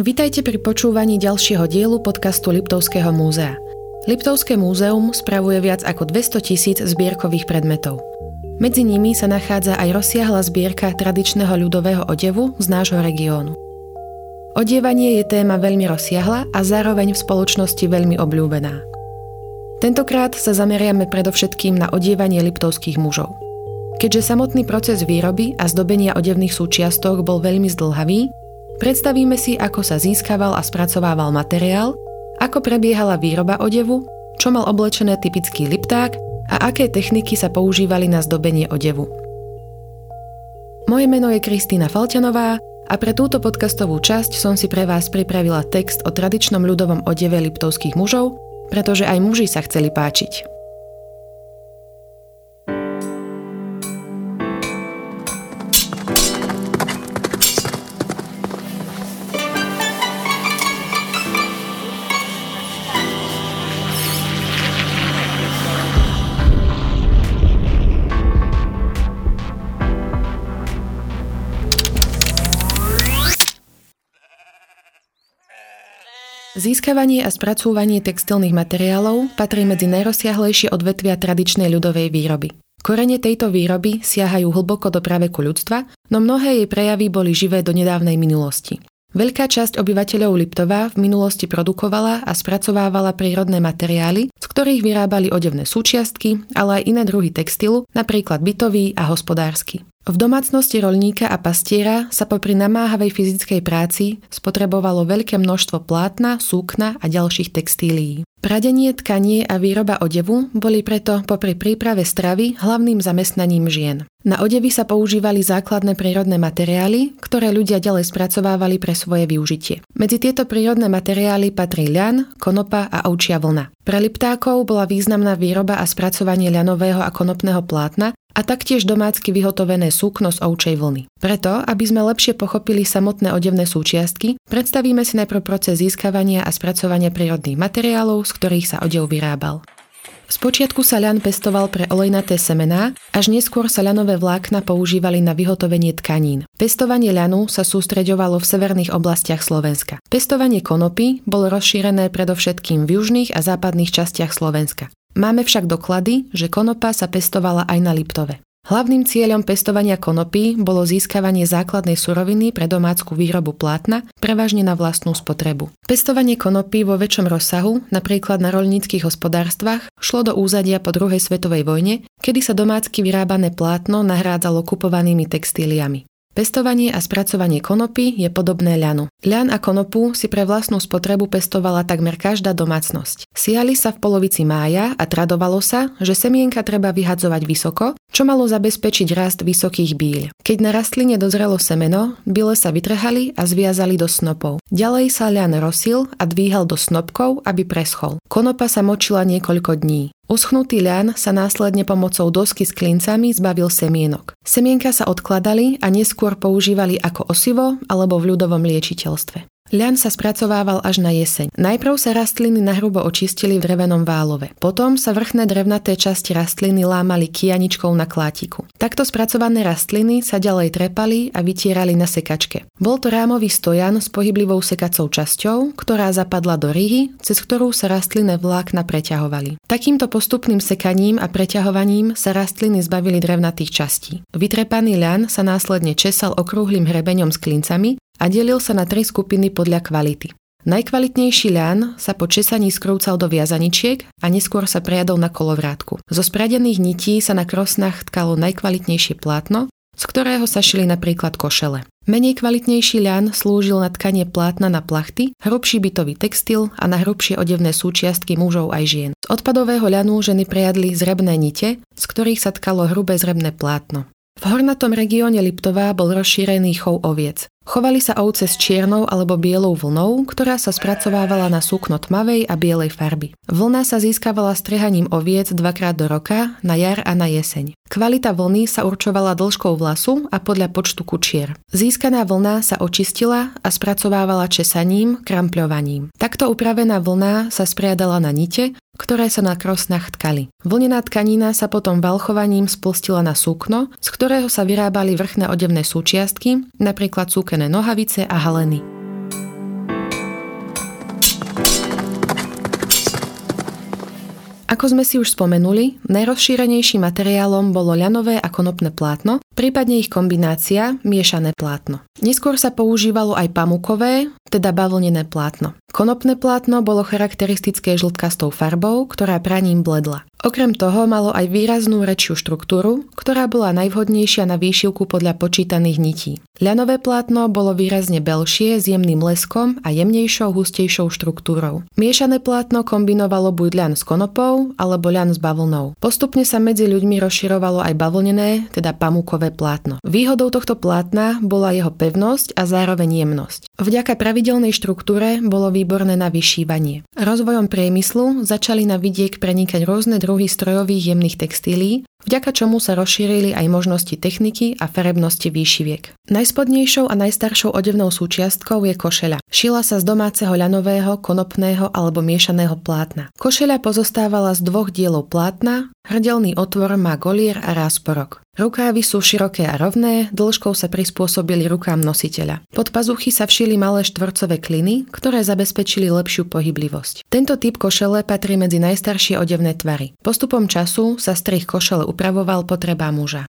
Vitajte pri počúvaní ďalšieho dielu podcastu Liptovského múzea. Liptovské múzeum spravuje viac ako 200 tisíc zbierkových predmetov. Medzi nimi sa nachádza aj rozsiahla zbierka tradičného ľudového odevu z nášho regiónu. Odievanie je téma veľmi rozsiahla a zároveň v spoločnosti veľmi obľúbená. Tentokrát sa zameriame predovšetkým na odievanie liptovských mužov. Keďže samotný proces výroby a zdobenia odevných súčiastok bol veľmi zdlhavý, Predstavíme si, ako sa získaval a spracovával materiál, ako prebiehala výroba odevu, čo mal oblečené typický lipták a aké techniky sa používali na zdobenie odevu. Moje meno je Kristýna Falťanová a pre túto podcastovú časť som si pre vás pripravila text o tradičnom ľudovom odeve liptovských mužov, pretože aj muži sa chceli páčiť. Získavanie a spracúvanie textilných materiálov patrí medzi najrozsiahlejšie odvetvia tradičnej ľudovej výroby. Korene tejto výroby siahajú hlboko do praveku ľudstva, no mnohé jej prejavy boli živé do nedávnej minulosti. Veľká časť obyvateľov Liptova v minulosti produkovala a spracovávala prírodné materiály, z ktorých vyrábali odevné súčiastky, ale aj iné druhy textilu, napríklad bytový a hospodársky. V domácnosti rolníka a pastiera sa popri namáhavej fyzickej práci spotrebovalo veľké množstvo plátna, súkna a ďalších textílií. Pradenie, tkanie a výroba odevu boli preto popri príprave stravy hlavným zamestnaním žien. Na odevy sa používali základné prírodné materiály, ktoré ľudia ďalej spracovávali pre svoje využitie. Medzi tieto prírodné materiály patrí ľan, konopa a ovčia vlna. Pre liptákov bola významná výroba a spracovanie ľanového a konopného plátna, a taktiež domácky vyhotovené súkno z ovčej vlny. Preto, aby sme lepšie pochopili samotné odevné súčiastky, predstavíme si najprv proces získavania a spracovania prírodných materiálov, z ktorých sa odev vyrábal. Spočiatku sa ľan pestoval pre olejnaté semená, až neskôr sa ľanové vlákna používali na vyhotovenie tkanín. Pestovanie ľanu sa sústreďovalo v severných oblastiach Slovenska. Pestovanie konopy bolo rozšírené predovšetkým v južných a západných častiach Slovenska. Máme však doklady, že konopa sa pestovala aj na Liptove. Hlavným cieľom pestovania konopy bolo získavanie základnej suroviny pre domácku výrobu plátna, prevažne na vlastnú spotrebu. Pestovanie konopy vo väčšom rozsahu, napríklad na roľníckých hospodárstvách, šlo do úzadia po druhej svetovej vojne, kedy sa domácky vyrábané plátno nahrádzalo kupovanými textíliami. Pestovanie a spracovanie konopy je podobné ľanu. Ľan a konopu si pre vlastnú spotrebu pestovala takmer každá domácnosť. Siali sa v polovici mája a tradovalo sa, že semienka treba vyhadzovať vysoko, čo malo zabezpečiť rast vysokých bíľ. Keď na rastline dozrelo semeno, bíle sa vytrhali a zviazali do snopov. Ďalej sa ľan rosil a dvíhal do snopkov, aby preschol. Konopa sa močila niekoľko dní. Uschnutý ľan sa následne pomocou dosky s klincami zbavil semienok. Semienka sa odkladali a neskôr používali ako osivo alebo v ľudovom liečiteľstve. Ľan sa spracovával až na jeseň. Najprv sa rastliny nahrubo očistili v drevenom válove. Potom sa vrchné drevnaté časti rastliny lámali kianičkou na klátiku. Takto spracované rastliny sa ďalej trepali a vytierali na sekačke. Bol to rámový stojan s pohyblivou sekacou časťou, ktorá zapadla do ryhy, cez ktorú sa rastlinné vlákna preťahovali. Takýmto postupným sekaním a preťahovaním sa rastliny zbavili drevnatých častí. Vytrepaný ľan sa následne česal okrúhlým hrebeňom s klincami a delil sa na tri skupiny podľa kvality. Najkvalitnejší ľan sa po česaní skrúcal do viazaničiek a neskôr sa priadol na kolovrátku. Zo spradených nití sa na krosnách tkalo najkvalitnejšie plátno, z ktorého sa šili napríklad košele. Menej kvalitnejší ľan slúžil na tkanie plátna na plachty, hrubší bytový textil a na hrubšie odevné súčiastky mužov aj žien. Z odpadového ľanu ženy prejadli zrebné nite, z ktorých sa tkalo hrubé zrebné plátno. V hornatom regióne Liptová bol rozšírený chov oviec. Chovali sa ovce s čiernou alebo bielou vlnou, ktorá sa spracovávala na súkno tmavej a bielej farby. Vlna sa získavala strehaním oviec dvakrát do roka, na jar a na jeseň. Kvalita vlny sa určovala dĺžkou vlasu a podľa počtu kučier. Získaná vlna sa očistila a spracovávala česaním, krampľovaním. Takto upravená vlna sa spriadala na nite, ktoré sa na krosnách tkali. Vlnená tkanina sa potom valchovaním spustila na súkno, z ktorého sa vyrábali vrchné odevné súčiastky, napríklad oblúkené nohavice a haleny. Ako sme si už spomenuli, najrozšírenejším materiálom bolo ľanové a konopné plátno, prípadne ich kombinácia miešané plátno. Neskôr sa používalo aj pamukové, teda bavlnené plátno. Konopné plátno bolo charakteristické žltkastou farbou, ktorá praním bledla. Okrem toho malo aj výraznú rečiu štruktúru, ktorá bola najvhodnejšia na výšivku podľa počítaných nití. Ľanové plátno bolo výrazne belšie s jemným leskom a jemnejšou, hustejšou štruktúrou. Miešané plátno kombinovalo buď ľan s konopou alebo ľan s bavlnou. Postupne sa medzi ľuďmi rozširovalo aj bavlnené, teda pamukové plátno. Výhodou tohto plátna bola jeho pevnosť a zároveň jemnosť. Vďaka pravidelnej štruktúre bolo výborné na vyšívanie. Rozvojom priemyslu začali na vidiek prenikať rôzne druhy strojových jemných textílií, vďaka čomu sa rozšírili aj možnosti techniky a farebnosti výšiviek. Najspodnejšou a najstaršou odevnou súčiastkou je košeľa. Šila sa z domáceho ľanového, konopného alebo miešaného plátna. Košeľa pozostávala z dvoch dielov plátna, hrdelný otvor má golier a rásporok. Rukávy sú široké a rovné, dĺžkou sa prispôsobili rukám nositeľa. Pod pazuchy sa všili malé štvorcové kliny, ktoré zabezpečili lepšiu pohyblivosť. Tento typ košele patrí medzi najstaršie odevné tvary. Postupom času sa strih košele upravoval potreba muža.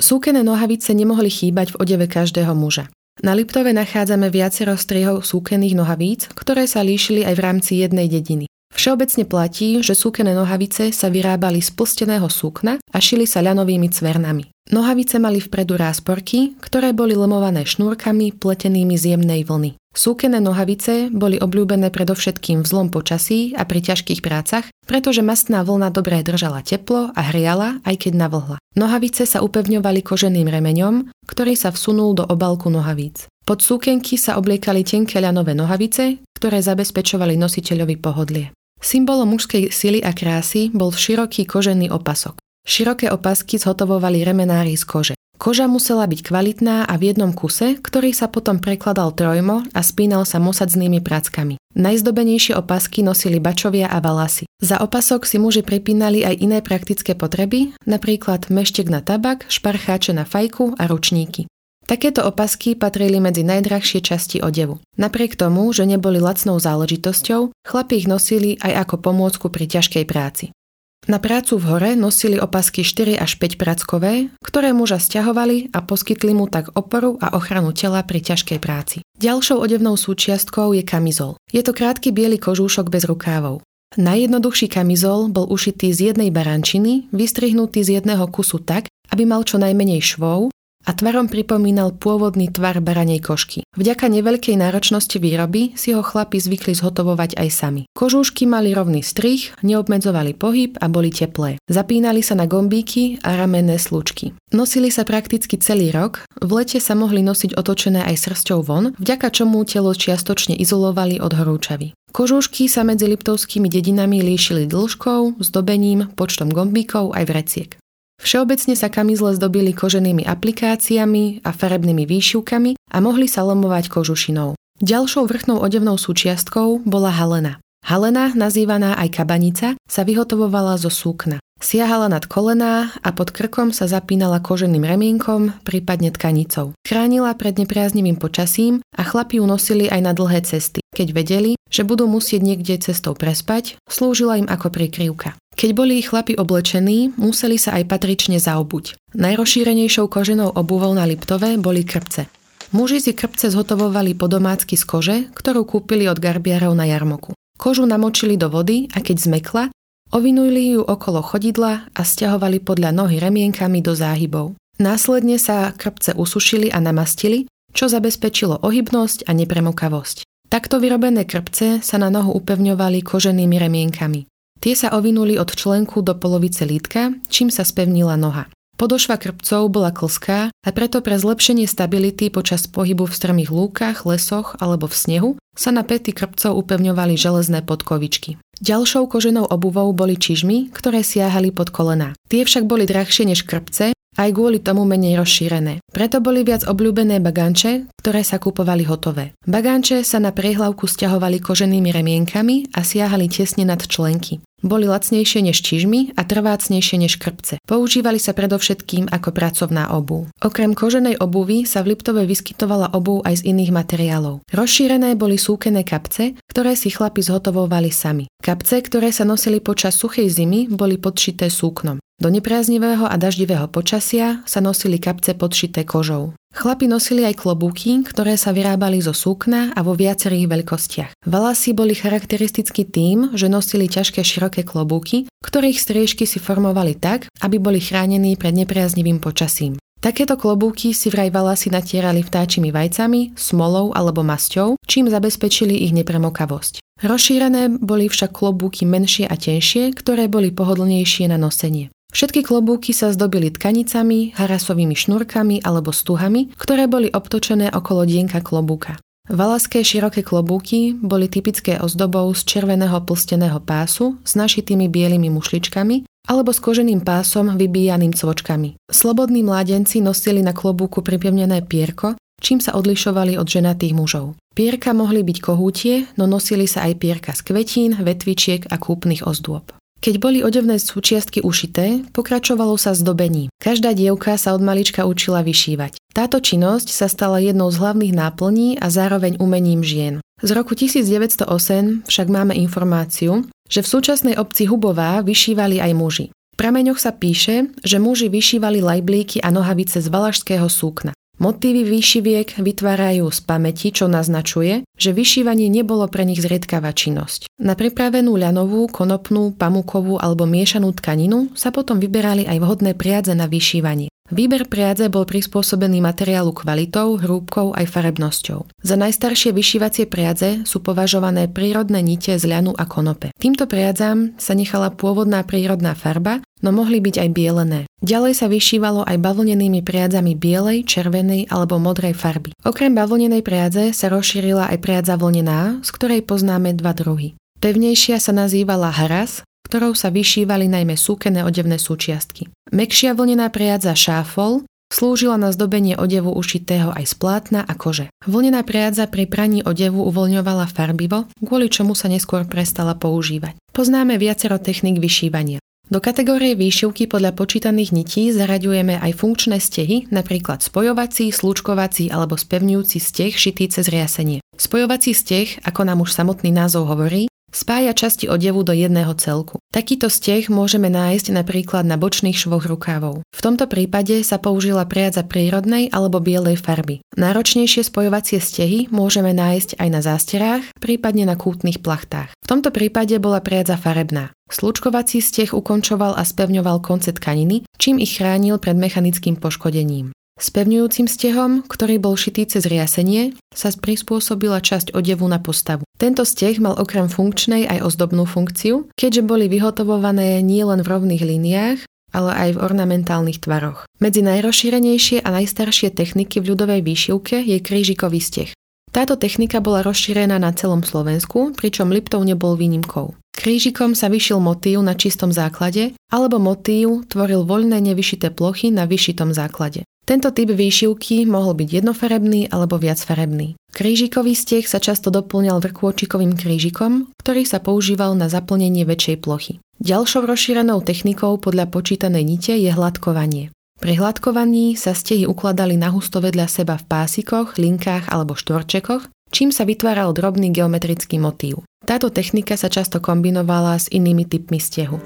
Súkené nohavice nemohli chýbať v odeve každého muža. Na Liptove nachádzame viacero strihov súkených nohavíc, ktoré sa líšili aj v rámci jednej dediny. Všeobecne platí, že súkené nohavice sa vyrábali z plsteného súkna a šili sa ľanovými cvernami. Nohavice mali vpredu rásporky, ktoré boli lemované šnúrkami pletenými z jemnej vlny. Súkené nohavice boli obľúbené predovšetkým v zlom počasí a pri ťažkých prácach, pretože mastná vlna dobre držala teplo a hriala, aj keď navlhla. Nohavice sa upevňovali koženým remeňom, ktorý sa vsunul do obalku nohavíc. Pod súkenky sa obliekali tenké ľanové nohavice, ktoré zabezpečovali nositeľovi pohodlie. Symbolom mužskej sily a krásy bol široký kožený opasok. Široké opasky zhotovovali remenári z kože. Koža musela byť kvalitná a v jednom kuse, ktorý sa potom prekladal trojmo a spínal sa mosadznými prackami. Najzdobenejšie opasky nosili bačovia a valasy. Za opasok si muži pripínali aj iné praktické potreby, napríklad meštek na tabak, šparcháče na fajku a ručníky. Takéto opasky patrili medzi najdrahšie časti odevu. Napriek tomu, že neboli lacnou záležitosťou, chlapi ich nosili aj ako pomôcku pri ťažkej práci. Na prácu v hore nosili opasky 4 až 5 prackové, ktoré muža stiahovali a poskytli mu tak oporu a ochranu tela pri ťažkej práci. Ďalšou odevnou súčiastkou je kamizol. Je to krátky biely kožúšok bez rukávov. Najjednoduchší kamizol bol ušitý z jednej barančiny, vystrihnutý z jedného kusu tak, aby mal čo najmenej švov a tvarom pripomínal pôvodný tvar baranej košky. Vďaka neveľkej náročnosti výroby si ho chlapi zvykli zhotovovať aj sami. Kožúšky mali rovný strich, neobmedzovali pohyb a boli teplé. Zapínali sa na gombíky a ramenné slučky. Nosili sa prakticky celý rok, v lete sa mohli nosiť otočené aj srsťou von, vďaka čomu telo čiastočne izolovali od horúčavy. Kožúšky sa medzi liptovskými dedinami líšili dĺžkou, zdobením, počtom gombíkov aj vreciek. Všeobecne sa kamizle zdobili koženými aplikáciami a farebnými výšivkami a mohli sa lomovať kožušinou. Ďalšou vrchnou odevnou súčiastkou bola halena. Halena, nazývaná aj kabanica, sa vyhotovovala zo súkna. Siahala nad kolená a pod krkom sa zapínala koženým remienkom, prípadne tkanicou. Chránila pred nepriaznivým počasím a chlapi ju nosili aj na dlhé cesty. Keď vedeli, že budú musieť niekde cestou prespať, slúžila im ako prikryvka. Keď boli chlapi oblečení, museli sa aj patrične zaobuť. Najrozšírenejšou koženou obuvou na Liptove boli krpce. Muži si krpce zhotovovali po domácky z kože, ktorú kúpili od garbiarov na jarmoku. Kožu namočili do vody a keď zmekla, Ovinuli ju okolo chodidla a stiahovali podľa nohy remienkami do záhybov. Následne sa krpce usušili a namastili, čo zabezpečilo ohybnosť a nepremokavosť. Takto vyrobené krpce sa na nohu upevňovali koženými remienkami. Tie sa ovinuli od členku do polovice lítka, čím sa spevnila noha. Podošva krpcov bola klská a preto pre zlepšenie stability počas pohybu v strmých lúkach, lesoch alebo v snehu sa na pety krpcov upevňovali železné podkovičky. Ďalšou koženou obuvou boli čižmy, ktoré siahali pod kolená. Tie však boli drahšie než krpce, aj kvôli tomu menej rozšírené. Preto boli viac obľúbené baganče, ktoré sa kupovali hotové. Baganče sa na priehlavku stiahovali koženými remienkami a siahali tesne nad členky. Boli lacnejšie než čižmy a trvácnejšie než krpce. Používali sa predovšetkým ako pracovná obu. Okrem koženej obuvy sa v Liptove vyskytovala obuv aj z iných materiálov. Rozšírené boli súkené kapce, ktoré si chlapi zhotovovali sami. Kapce, ktoré sa nosili počas suchej zimy, boli podšité súknom. Do nepriaznivého a daždivého počasia sa nosili kapce podšité kožou. Chlapi nosili aj klobúky, ktoré sa vyrábali zo súkna a vo viacerých veľkostiach. Valasy boli charakteristicky tým, že nosili ťažké široké klobúky, ktorých striežky si formovali tak, aby boli chránení pred nepriaznivým počasím. Takéto klobúky si vraj valasy natierali vtáčimi vajcami, smolou alebo masťou, čím zabezpečili ich nepremokavosť. Rozšírené boli však klobúky menšie a tenšie, ktoré boli pohodlnejšie na nosenie. Všetky klobúky sa zdobili tkanicami, harasovými šnúrkami alebo stuhami, ktoré boli obtočené okolo dienka klobúka. Valaské široké klobúky boli typické ozdobou z červeného plsteného pásu s našitými bielými mušličkami alebo s koženým pásom vybíjaným cvočkami. Slobodní mládenci nosili na klobúku pripevnené pierko, čím sa odlišovali od ženatých mužov. Pierka mohli byť kohútie, no nosili sa aj pierka z kvetín, vetvičiek a kúpnych ozdôb. Keď boli odevné súčiastky ušité, pokračovalo sa zdobení. Každá dievka sa od malička učila vyšívať. Táto činnosť sa stala jednou z hlavných náplní a zároveň umením žien. Z roku 1908 však máme informáciu, že v súčasnej obci Hubová vyšívali aj muži. V prameňoch sa píše, že muži vyšívali lajblíky a nohavice z valašského súkna. Motívy výšiviek vytvárajú z pamäti, čo naznačuje, že vyšívanie nebolo pre nich zriedkavá činnosť. Na pripravenú ľanovú, konopnú, pamukovú alebo miešanú tkaninu sa potom vyberali aj vhodné priadze na vyšívanie. Výber priadze bol prispôsobený materiálu kvalitou, hrúbkou aj farebnosťou. Za najstaršie vyšívacie priadze sú považované prírodné nite z ľanu a konope. Týmto priadzam sa nechala pôvodná prírodná farba, no mohli byť aj bielené. Ďalej sa vyšívalo aj bavlnenými priadzami bielej, červenej alebo modrej farby. Okrem bavlnenej priadze sa rozšírila aj priadza vlnená, z ktorej poznáme dva druhy. Pevnejšia sa nazývala haras, ktorou sa vyšívali najmä súkené odevné súčiastky. Mekšia vlnená priadza šáfol slúžila na zdobenie odevu ušitého aj z plátna a kože. Vlnená priadza pri praní odevu uvoľňovala farbivo, kvôli čomu sa neskôr prestala používať. Poznáme viacero technik vyšívania. Do kategórie výšivky podľa počítaných nití zaraďujeme aj funkčné stehy, napríklad spojovací, slúčkovací alebo spevňujúci steh šitý cez riasenie. Spojovací steh, ako nám už samotný názov hovorí, Spája časti odevu do jedného celku. Takýto steh môžeme nájsť napríklad na bočných švoch rukávov. V tomto prípade sa použila priadza prírodnej alebo bielej farby. Náročnejšie spojovacie stehy môžeme nájsť aj na zásterách, prípadne na kútnych plachtách. V tomto prípade bola priadza farebná. Slučkovací steh ukončoval a spevňoval konce tkaniny, čím ich chránil pred mechanickým poškodením. Spevňujúcim stehom, ktorý bol šitý cez riasenie, sa prispôsobila časť odevu na postavu. Tento steh mal okrem funkčnej aj ozdobnú funkciu, keďže boli vyhotovované nielen v rovných líniách, ale aj v ornamentálnych tvaroch. Medzi najrozšírenejšie a najstaršie techniky v ľudovej výšivke je krížikový steh. Táto technika bola rozšírená na celom Slovensku, pričom Liptov nebol výnimkou. Krížikom sa vyšil motív na čistom základe, alebo motív tvoril voľné nevyšité plochy na vyšitom základe. Tento typ výšivky mohol byť jednofarebný alebo viacfarebný. Krížikový steh sa často doplňal vrkôčikovým krížikom, ktorý sa používal na zaplnenie väčšej plochy. Ďalšou rozšírenou technikou podľa počítanej nite je hladkovanie. Pri hladkovaní sa stehy ukladali na husto vedľa seba v pásikoch, linkách alebo štvorčekoch, čím sa vytváral drobný geometrický motív. Táto technika sa často kombinovala s inými typmi stehu.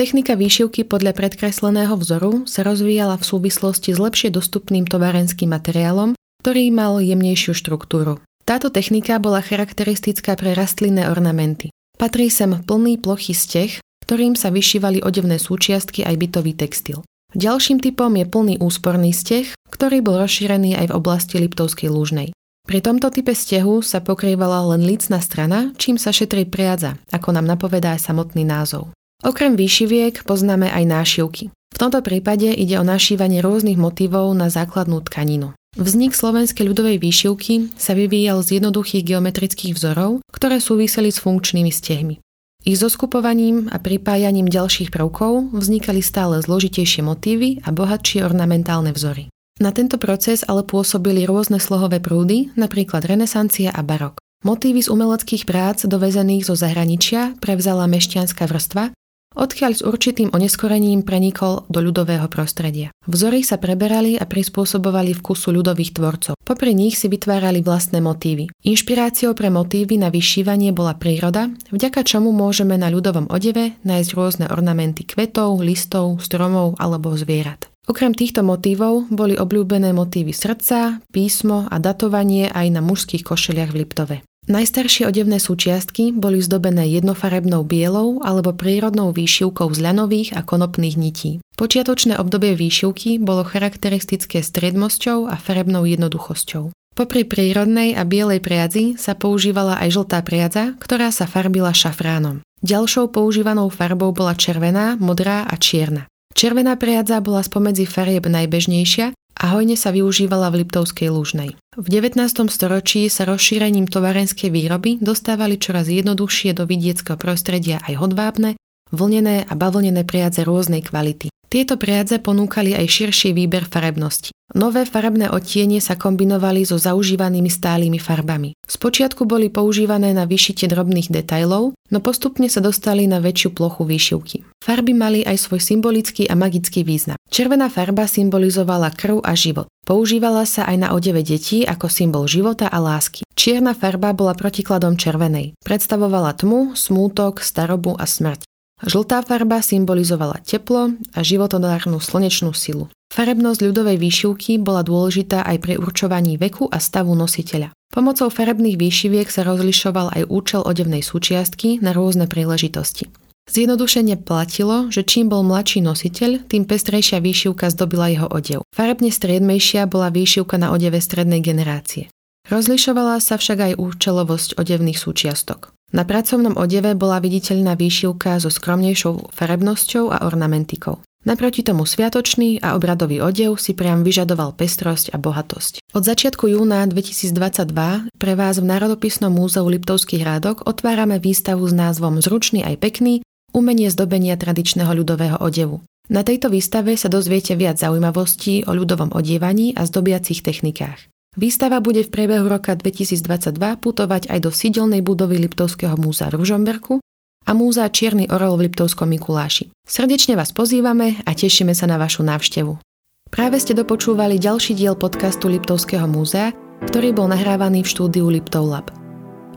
Technika výšivky podľa predkresleného vzoru sa rozvíjala v súvislosti s lepšie dostupným továrenským materiálom, ktorý mal jemnejšiu štruktúru. Táto technika bola charakteristická pre rastlinné ornamenty. Patrí sem plný plochy steh, ktorým sa vyšívali odevné súčiastky aj bytový textil. Ďalším typom je plný úsporný steh, ktorý bol rozšírený aj v oblasti Liptovskej lúžnej. Pri tomto type stehu sa pokrývala len lícna strana, čím sa šetrí priadza, ako nám napovedá aj samotný názov. Okrem výšiviek poznáme aj nášivky. V tomto prípade ide o našívanie rôznych motivov na základnú tkaninu. Vznik slovenskej ľudovej výšivky sa vyvíjal z jednoduchých geometrických vzorov, ktoré súviseli s funkčnými stehmi. Ich zoskupovaním a pripájaním ďalších prvkov vznikali stále zložitejšie motívy a bohatšie ornamentálne vzory. Na tento proces ale pôsobili rôzne slohové prúdy, napríklad renesancia a barok. Motívy z umeleckých prác dovezených zo zahraničia prevzala mešťanská vrstva, odkiaľ s určitým oneskorením prenikol do ľudového prostredia. Vzory sa preberali a prispôsobovali vkusu ľudových tvorcov. Popri nich si vytvárali vlastné motívy. Inšpiráciou pre motívy na vyšívanie bola príroda, vďaka čomu môžeme na ľudovom odeve nájsť rôzne ornamenty kvetov, listov, stromov alebo zvierat. Okrem týchto motívov boli obľúbené motívy srdca, písmo a datovanie aj na mužských košeliach v Liptove. Najstaršie odevné súčiastky boli zdobené jednofarebnou bielou alebo prírodnou výšivkou z ľanových a konopných nití. Počiatočné obdobie výšivky bolo charakteristické striedmosťou a farebnou jednoduchosťou. Popri prírodnej a bielej priadzi sa používala aj žltá priadza, ktorá sa farbila šafránom. Ďalšou používanou farbou bola červená, modrá a čierna. Červená priadza bola spomedzi farieb najbežnejšia a hojne sa využívala v Liptovskej Lužnej. V 19. storočí sa rozšírením tovarenskej výroby dostávali čoraz jednoduchšie do vidieckého prostredia aj hodvábne, vlnené a bavlnené priadze rôznej kvality. Tieto priadze ponúkali aj širší výber farebnosti. Nové farebné odtiene sa kombinovali so zaužívanými stálými farbami. Spočiatku boli používané na vyšitie drobných detajlov, no postupne sa dostali na väčšiu plochu výšivky. Farby mali aj svoj symbolický a magický význam. Červená farba symbolizovala krv a život. Používala sa aj na odeve detí ako symbol života a lásky. Čierna farba bola protikladom červenej. Predstavovala tmu, smútok, starobu a smrť. Žltá farba symbolizovala teplo a životodárnu slnečnú silu. Farebnosť ľudovej výšivky bola dôležitá aj pri určovaní veku a stavu nositeľa. Pomocou farebných výšiviek sa rozlišoval aj účel odevnej súčiastky na rôzne príležitosti. Zjednodušene platilo, že čím bol mladší nositeľ, tým pestrejšia výšivka zdobila jeho odev. Farebne striedmejšia bola výšivka na odeve strednej generácie. Rozlišovala sa však aj účelovosť odevných súčiastok. Na pracovnom odeve bola viditeľná výšivka so skromnejšou farebnosťou a ornamentikou. Naproti tomu sviatočný a obradový odev si priam vyžadoval pestrosť a bohatosť. Od začiatku júna 2022 pre vás v Národopisnom múzeu Liptovských rádok otvárame výstavu s názvom Zručný aj pekný – umenie zdobenia tradičného ľudového odevu. Na tejto výstave sa dozviete viac zaujímavostí o ľudovom odievaní a zdobiacich technikách. Výstava bude v priebehu roka 2022 putovať aj do sídelnej budovy Liptovského múzea v Ružomberku a múzea Čierny orol v Liptovskom Mikuláši. Srdečne vás pozývame a tešíme sa na vašu návštevu. Práve ste dopočúvali ďalší diel podcastu Liptovského múzea, ktorý bol nahrávaný v štúdiu Liptov Lab.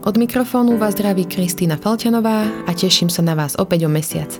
Od mikrofónu vás zdraví Kristýna Falťanová a teším sa na vás opäť o mesiac.